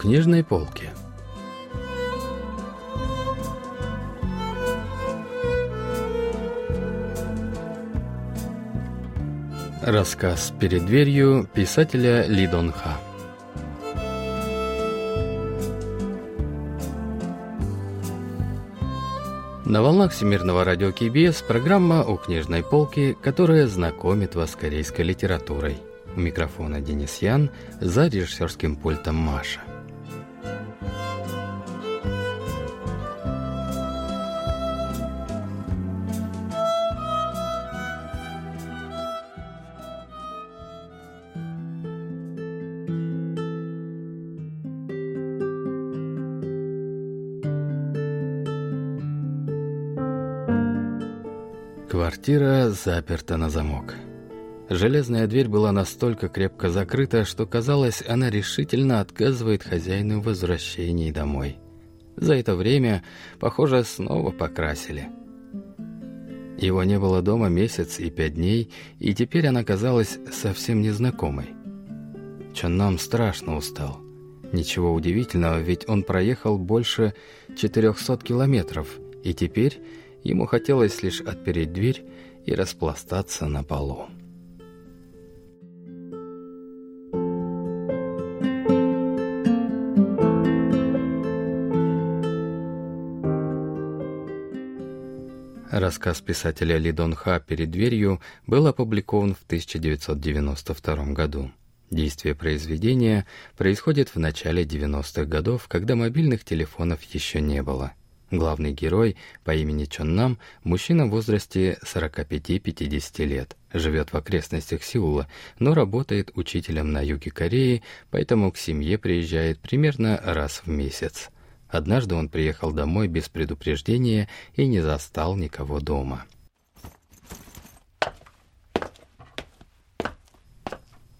книжной полке. Рассказ «Перед дверью» писателя Ли Дон Ха. На волнах Всемирного радио КБС программа «У книжной полки», которая знакомит вас с корейской литературой. У микрофона Денис Ян, за режиссерским пультом Маша. Квартира заперта на замок. Железная дверь была настолько крепко закрыта, что казалось, она решительно отказывает хозяину в возвращении домой. За это время, похоже, снова покрасили. Его не было дома месяц и пять дней, и теперь она казалась совсем незнакомой. Чоннам страшно устал. Ничего удивительного, ведь он проехал больше 400 километров, и теперь ему хотелось лишь отпереть дверь и распластаться на полу. Рассказ писателя Ли Дон Ха «Перед дверью» был опубликован в 1992 году. Действие произведения происходит в начале 90-х годов, когда мобильных телефонов еще не было. Главный герой по имени Чон Нам – мужчина в возрасте 45-50 лет, живет в окрестностях Сеула, но работает учителем на юге Кореи, поэтому к семье приезжает примерно раз в месяц – Однажды он приехал домой без предупреждения и не застал никого дома.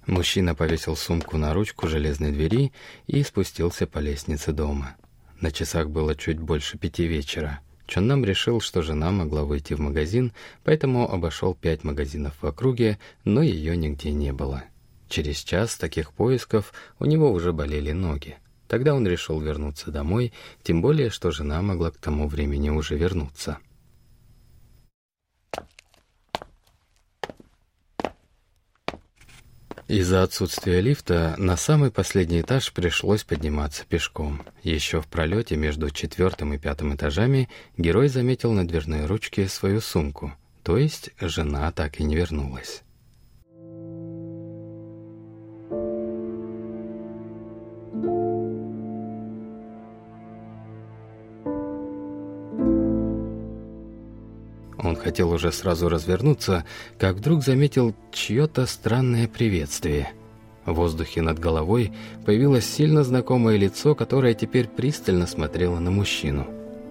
Мужчина повесил сумку на ручку железной двери и спустился по лестнице дома. На часах было чуть больше пяти вечера. Чоннам решил, что жена могла выйти в магазин, поэтому обошел пять магазинов в округе, но ее нигде не было. Через час таких поисков у него уже болели ноги. Тогда он решил вернуться домой, тем более, что жена могла к тому времени уже вернуться. Из-за отсутствия лифта на самый последний этаж пришлось подниматься пешком. Еще в пролете между четвертым и пятым этажами герой заметил на дверной ручке свою сумку, то есть жена так и не вернулась. Хотел уже сразу развернуться, как вдруг заметил чье-то странное приветствие. В воздухе над головой появилось сильно знакомое лицо, которое теперь пристально смотрело на мужчину.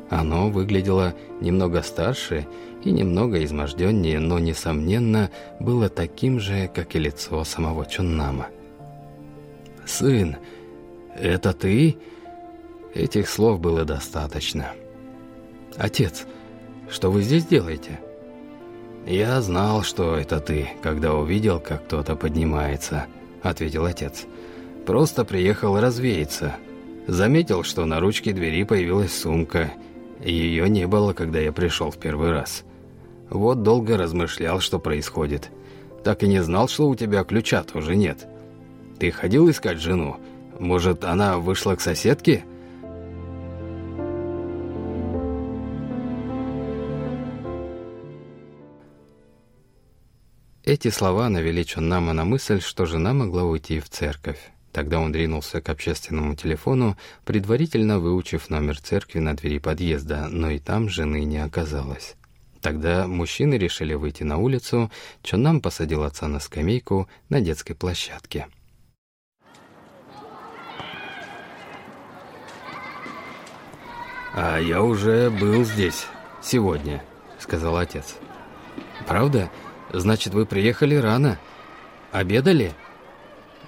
Оно выглядело немного старше и немного изможденнее, но, несомненно, было таким же, как и лицо самого Чуннама. «Сын, это ты?» Этих слов было достаточно. «Отец, что вы здесь делаете?» «Я знал, что это ты, когда увидел, как кто-то поднимается», — ответил отец. «Просто приехал развеяться. Заметил, что на ручке двери появилась сумка, ее не было, когда я пришел в первый раз. Вот долго размышлял, что происходит. Так и не знал, что у тебя ключа тоже нет. Ты ходил искать жену? Может, она вышла к соседке?» Эти слова навели Чоннама на мысль, что жена могла уйти в церковь. Тогда он ринулся к общественному телефону, предварительно выучив номер церкви на двери подъезда, но и там жены не оказалось. Тогда мужчины решили выйти на улицу, Чоннам посадил отца на скамейку на детской площадке. «А я уже был здесь сегодня», — сказал отец. «Правда?» Значит, вы приехали рано. Обедали?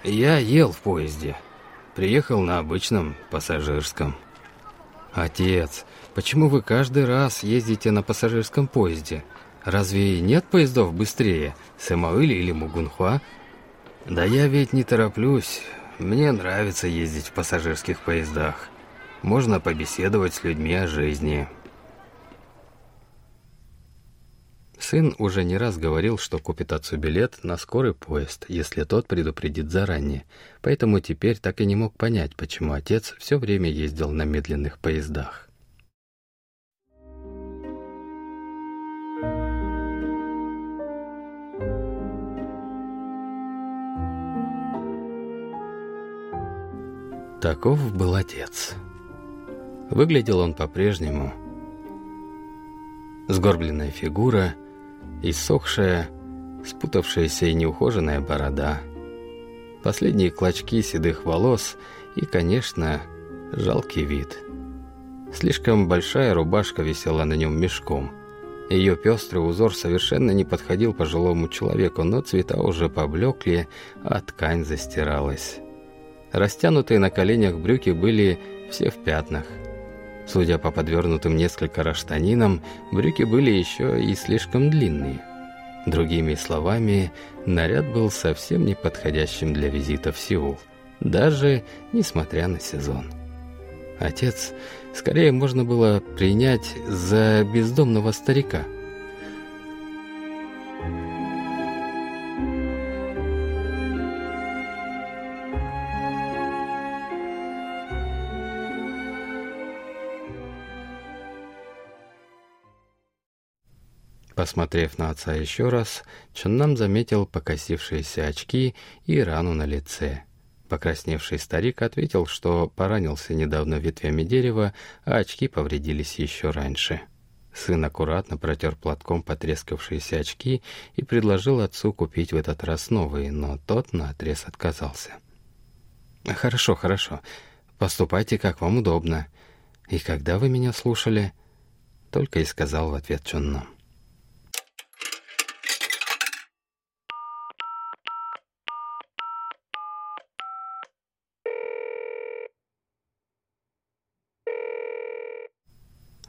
Я ел в поезде. Приехал на обычном пассажирском. Отец, почему вы каждый раз ездите на пассажирском поезде? Разве нет поездов быстрее? Сэмаыли или Мугунхуа? Да я ведь не тороплюсь. Мне нравится ездить в пассажирских поездах. Можно побеседовать с людьми о жизни. Сын уже не раз говорил, что купит отцу билет на скорый поезд, если тот предупредит заранее, поэтому теперь так и не мог понять, почему отец все время ездил на медленных поездах. Таков был отец. Выглядел он по-прежнему. Сгорбленная фигура, иссохшая, спутавшаяся и неухоженная борода, последние клочки седых волос и, конечно, жалкий вид. Слишком большая рубашка висела на нем мешком. Ее пестрый узор совершенно не подходил пожилому человеку, но цвета уже поблекли, а ткань застиралась. Растянутые на коленях брюки были все в пятнах. Судя по подвернутым несколько раз штанинам, брюки были еще и слишком длинные. Другими словами, наряд был совсем не подходящим для визита в Сеул, даже несмотря на сезон. Отец скорее можно было принять за бездомного старика – Посмотрев на отца еще раз, Чоннам заметил покосившиеся очки и рану на лице. Покрасневший старик ответил, что поранился недавно ветвями дерева, а очки повредились еще раньше. Сын аккуратно протер платком потрескавшиеся очки и предложил отцу купить в этот раз новые, но тот наотрез отказался. «Хорошо, хорошо. Поступайте, как вам удобно. И когда вы меня слушали?» Только и сказал в ответ Чоннам.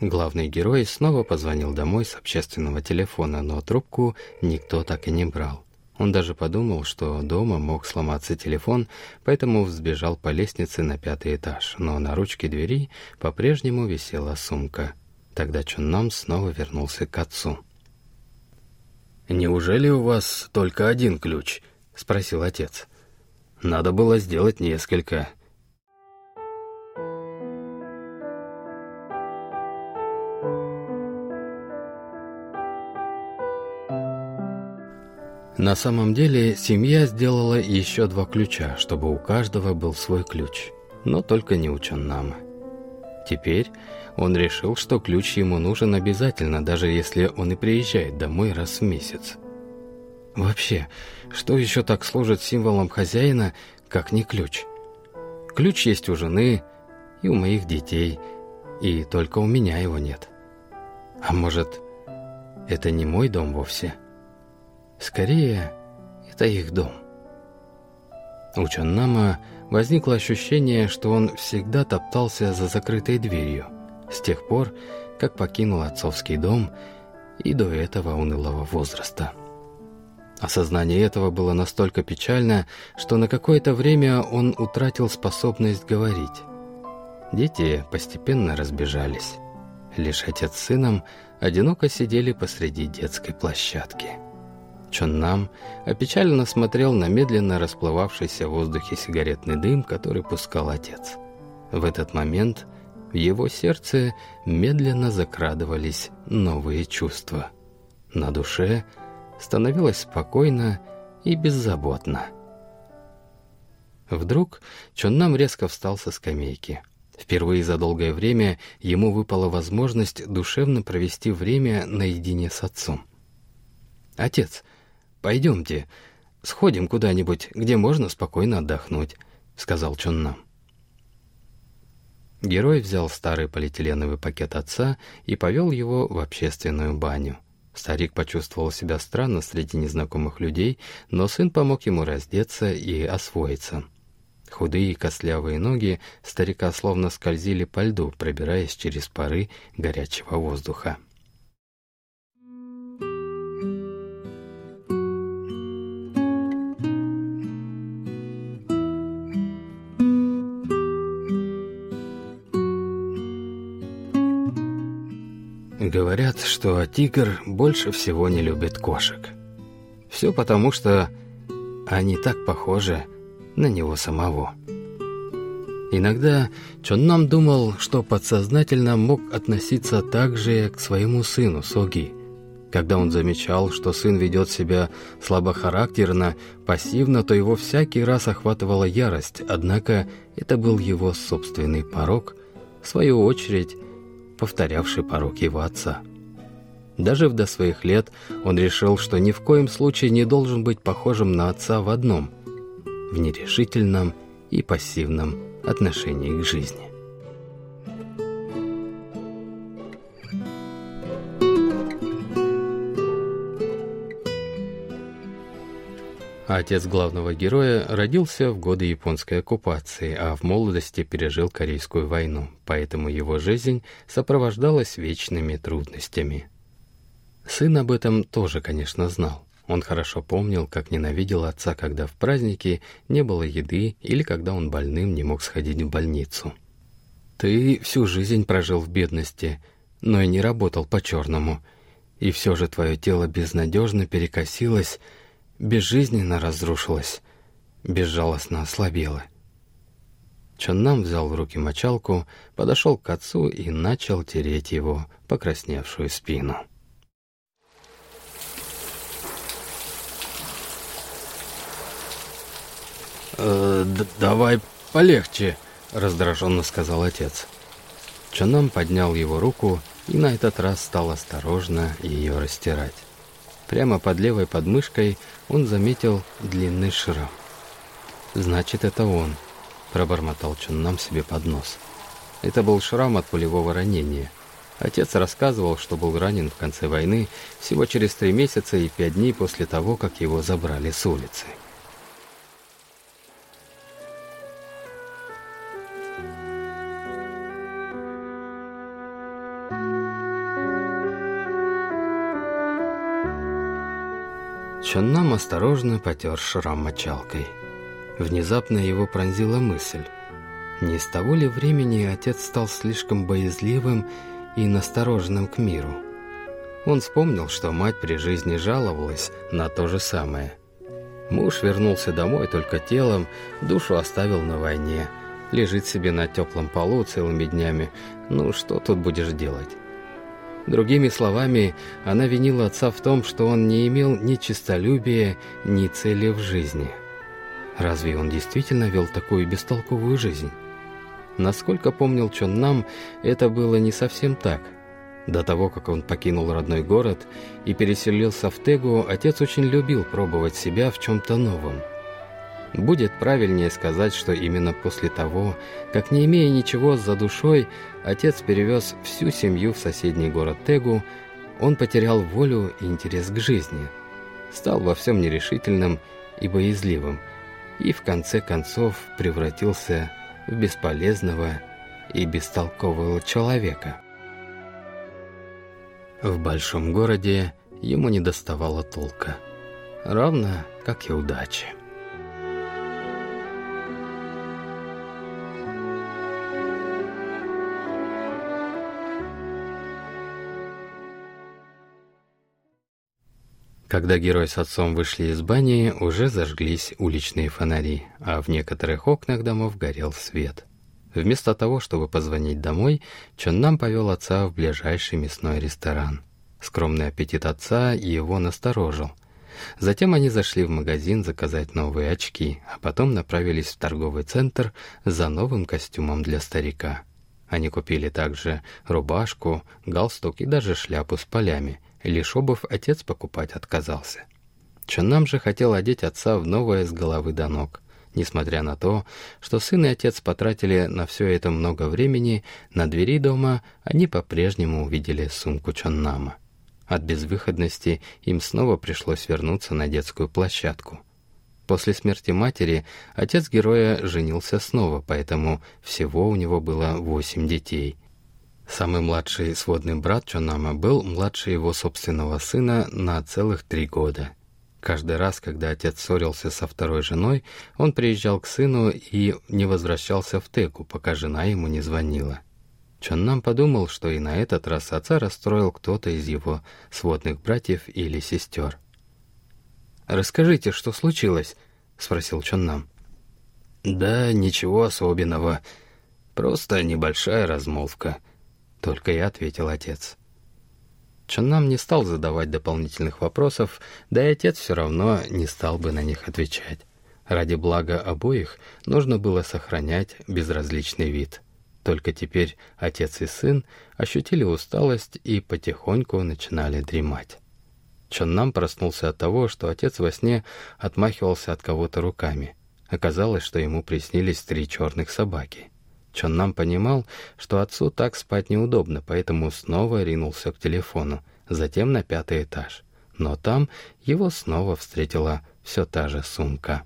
Главный герой снова позвонил домой с общественного телефона, но трубку никто так и не брал. Он даже подумал, что дома мог сломаться телефон, поэтому взбежал по лестнице на пятый этаж, но на ручке двери по-прежнему висела сумка. Тогда Чуннам снова вернулся к отцу. «Неужели у вас только один ключ?» — спросил отец. «Надо было сделать несколько. На самом деле, семья сделала еще два ключа, чтобы у каждого был свой ключ, но только не у Чоннама. Теперь он решил, что ключ ему нужен обязательно, даже если он и приезжает домой раз в месяц. Вообще, что еще так служит символом хозяина, как не ключ? Ключ есть у жены и у моих детей, и только у меня его нет. А может, это не мой дом вовсе?» Скорее, это их дом. У Чаннама возникло ощущение, что он всегда топтался за закрытой дверью, с тех пор, как покинул отцовский дом и до этого унылого возраста. Осознание этого было настолько печально, что на какое-то время он утратил способность говорить. Дети постепенно разбежались. Лишь отец с сыном одиноко сидели посреди детской площадки. Чоннам опечаленно смотрел на медленно расплывавшийся в воздухе сигаретный дым, который пускал отец. В этот момент в его сердце медленно закрадывались новые чувства. На душе становилось спокойно и беззаботно. Вдруг Чоннам резко встал со скамейки. Впервые за долгое время ему выпала возможность душевно провести время наедине с отцом. «Отец, «Пойдемте, сходим куда-нибудь, где можно спокойно отдохнуть», — сказал Чоннам. Герой взял старый полиэтиленовый пакет отца и повел его в общественную баню. Старик почувствовал себя странно среди незнакомых людей, но сын помог ему раздеться и освоиться. Худые костлявые ноги старика словно скользили по льду, пробираясь через пары горячего воздуха. Говорят, что тигр больше всего не любит кошек. Все потому, что они так похожи на него самого. Иногда Чоннам думал, что подсознательно мог относиться так же к своему сыну Соги. Когда он замечал, что сын ведет себя слабохарактерно, пассивно, то его всякий раз охватывала ярость, однако это был его собственный порог, в свою очередь повторявший порог его отца. Дожив до своих лет, он решил, что ни в коем случае не должен быть похожим на отца в одном – в нерешительном и пассивном отношении к жизни. Отец главного героя родился в годы японской оккупации, а в молодости пережил Корейскую войну, поэтому его жизнь сопровождалась вечными трудностями. Сын об этом тоже, конечно, знал. Он хорошо помнил, как ненавидел отца, когда в праздники не было еды или когда он больным не мог сходить в больницу. «Ты всю жизнь прожил в бедности, но и не работал по-черному, и все же твое тело безнадежно перекосилось, безжизненно разрушилось, безжалостно ослабело». Чоннам взял в руки мочалку, подошел к отцу и начал тереть его покрасневшую спину. «Э, «Давай полегче», — раздраженно сказал отец. Чонам поднял его руку и на этот раз стал осторожно ее растирать. Прямо под левой подмышкой он заметил длинный шрам. «Значит, это он», — пробормотал Чоннам себе под нос. Это был шрам от пулевого ранения. Отец рассказывал, что был ранен в конце войны всего через три месяца и пять дней после того, как его забрали с улицы. Чоннам осторожно потер шрам мочалкой. Внезапно его пронзила мысль. Не с того ли времени отец стал слишком боязливым и настороженным к миру? Он вспомнил, что мать при жизни жаловалась на то же самое. Муж вернулся домой только телом, душу оставил на войне. Лежит себе на теплом полу целыми днями. Ну, что тут будешь делать? Другими словами, она винила отца в том, что он не имел ни честолюбия, ни цели в жизни. Разве он действительно вел такую бестолковую жизнь? Насколько помнил Чон Нам, это было не совсем так. До того, как он покинул родной город и переселился в Тегу, отец очень любил пробовать себя в чем-то новом – Будет правильнее сказать, что именно после того, как не имея ничего за душой, отец перевез всю семью в соседний город Тегу, он потерял волю и интерес к жизни, стал во всем нерешительным и боязливым, и в конце концов превратился в бесполезного и бестолкового человека. В большом городе ему не доставало толка, равно как и удачи. Когда герой с отцом вышли из бани, уже зажглись уличные фонари, а в некоторых окнах домов горел свет. Вместо того, чтобы позвонить домой, Чоннам повел отца в ближайший мясной ресторан. Скромный аппетит отца его насторожил. Затем они зашли в магазин заказать новые очки, а потом направились в торговый центр за новым костюмом для старика. Они купили также рубашку, галстук и даже шляпу с полями — Лишь обувь отец покупать отказался. Чоннам же хотел одеть отца в новое с головы до ног. Несмотря на то, что сын и отец потратили на все это много времени, на двери дома они по-прежнему увидели сумку Чоннама. От безвыходности им снова пришлось вернуться на детскую площадку. После смерти матери отец героя женился снова, поэтому всего у него было восемь детей, Самый младший сводный брат Чонама был младше его собственного сына на целых три года. Каждый раз, когда отец ссорился со второй женой, он приезжал к сыну и не возвращался в Теку, пока жена ему не звонила. Чоннам подумал, что и на этот раз отца расстроил кто-то из его сводных братьев или сестер. «Расскажите, что случилось?» — спросил Чоннам. «Да ничего особенного. Просто небольшая размолвка», — только и ответил отец. Чоннам не стал задавать дополнительных вопросов, да и отец все равно не стал бы на них отвечать. Ради блага обоих нужно было сохранять безразличный вид — только теперь отец и сын ощутили усталость и потихоньку начинали дремать. Чоннам проснулся от того, что отец во сне отмахивался от кого-то руками. Оказалось, что ему приснились три черных собаки. Чоннам понимал, что отцу так спать неудобно, поэтому снова ринулся к телефону, затем на пятый этаж. Но там его снова встретила все та же сумка.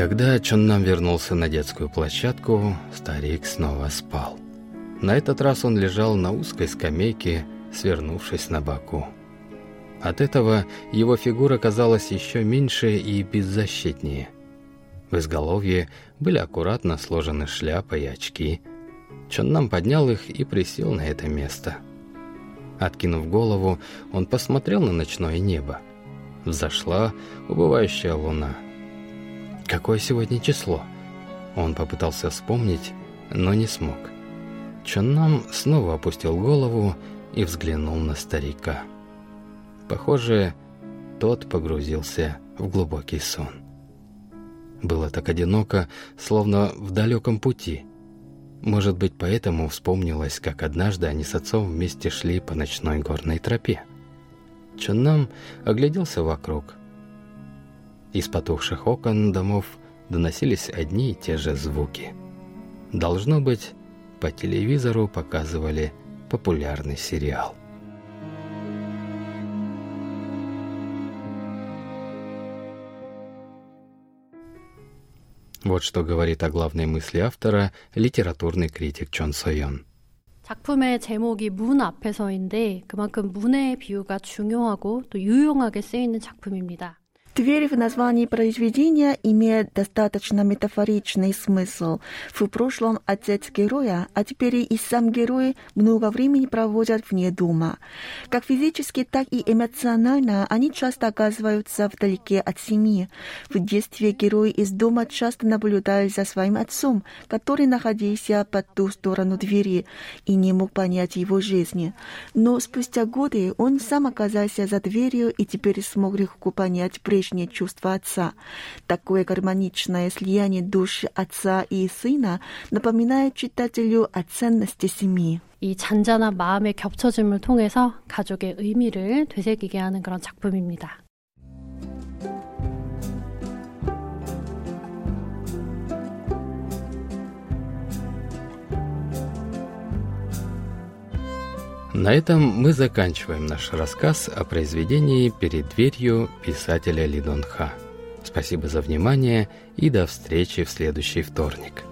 Когда Чоннам вернулся на детскую площадку, старик снова спал. На этот раз он лежал на узкой скамейке, свернувшись на боку. От этого его фигура казалась еще меньше и беззащитнее. В изголовье были аккуратно сложены шляпа и очки. Чоннам поднял их и присел на это место. Откинув голову, он посмотрел на ночное небо. Взошла убывающая луна — Какое сегодня число? Он попытался вспомнить, но не смог. Чоннам снова опустил голову и взглянул на старика. Похоже, тот погрузился в глубокий сон. Было так одиноко, словно в далеком пути. Может быть, поэтому вспомнилось, как однажды они с отцом вместе шли по ночной горной тропе. Чоннам огляделся вокруг. Из потухших окон домов доносились одни и те же звуки. Должно быть, по телевизору показывали популярный сериал. Вот что говорит о главной мысли автора литературный критик Чон Сойон. 작품의 제목이 문 앞에서인데 그만큼 문의 비유가 중요하고 또 유용하게 쓰이는 작품입니다. Дверь в названии произведения имеет достаточно метафоричный смысл. В прошлом отец героя, а теперь и сам герой много времени проводят вне дома. Как физически, так и эмоционально они часто оказываются вдалеке от семьи. В детстве герой из дома часто наблюдает за своим отцом, который находился по ту сторону двери и не мог понять его жизни. Но спустя годы он сам оказался за дверью и теперь смог легко понять прежде прежнее чувство отца. Такое гармоничное слияние душ отца и сына напоминает читателю о ценности семьи. 이 잔잔한 마음의 겹쳐짐을 통해서 가족의 의미를 되새기게 하는 그런 작품입니다. На этом мы заканчиваем наш рассказ о произведении «Перед дверью» писателя Ли Дон Ха. Спасибо за внимание и до встречи в следующий вторник.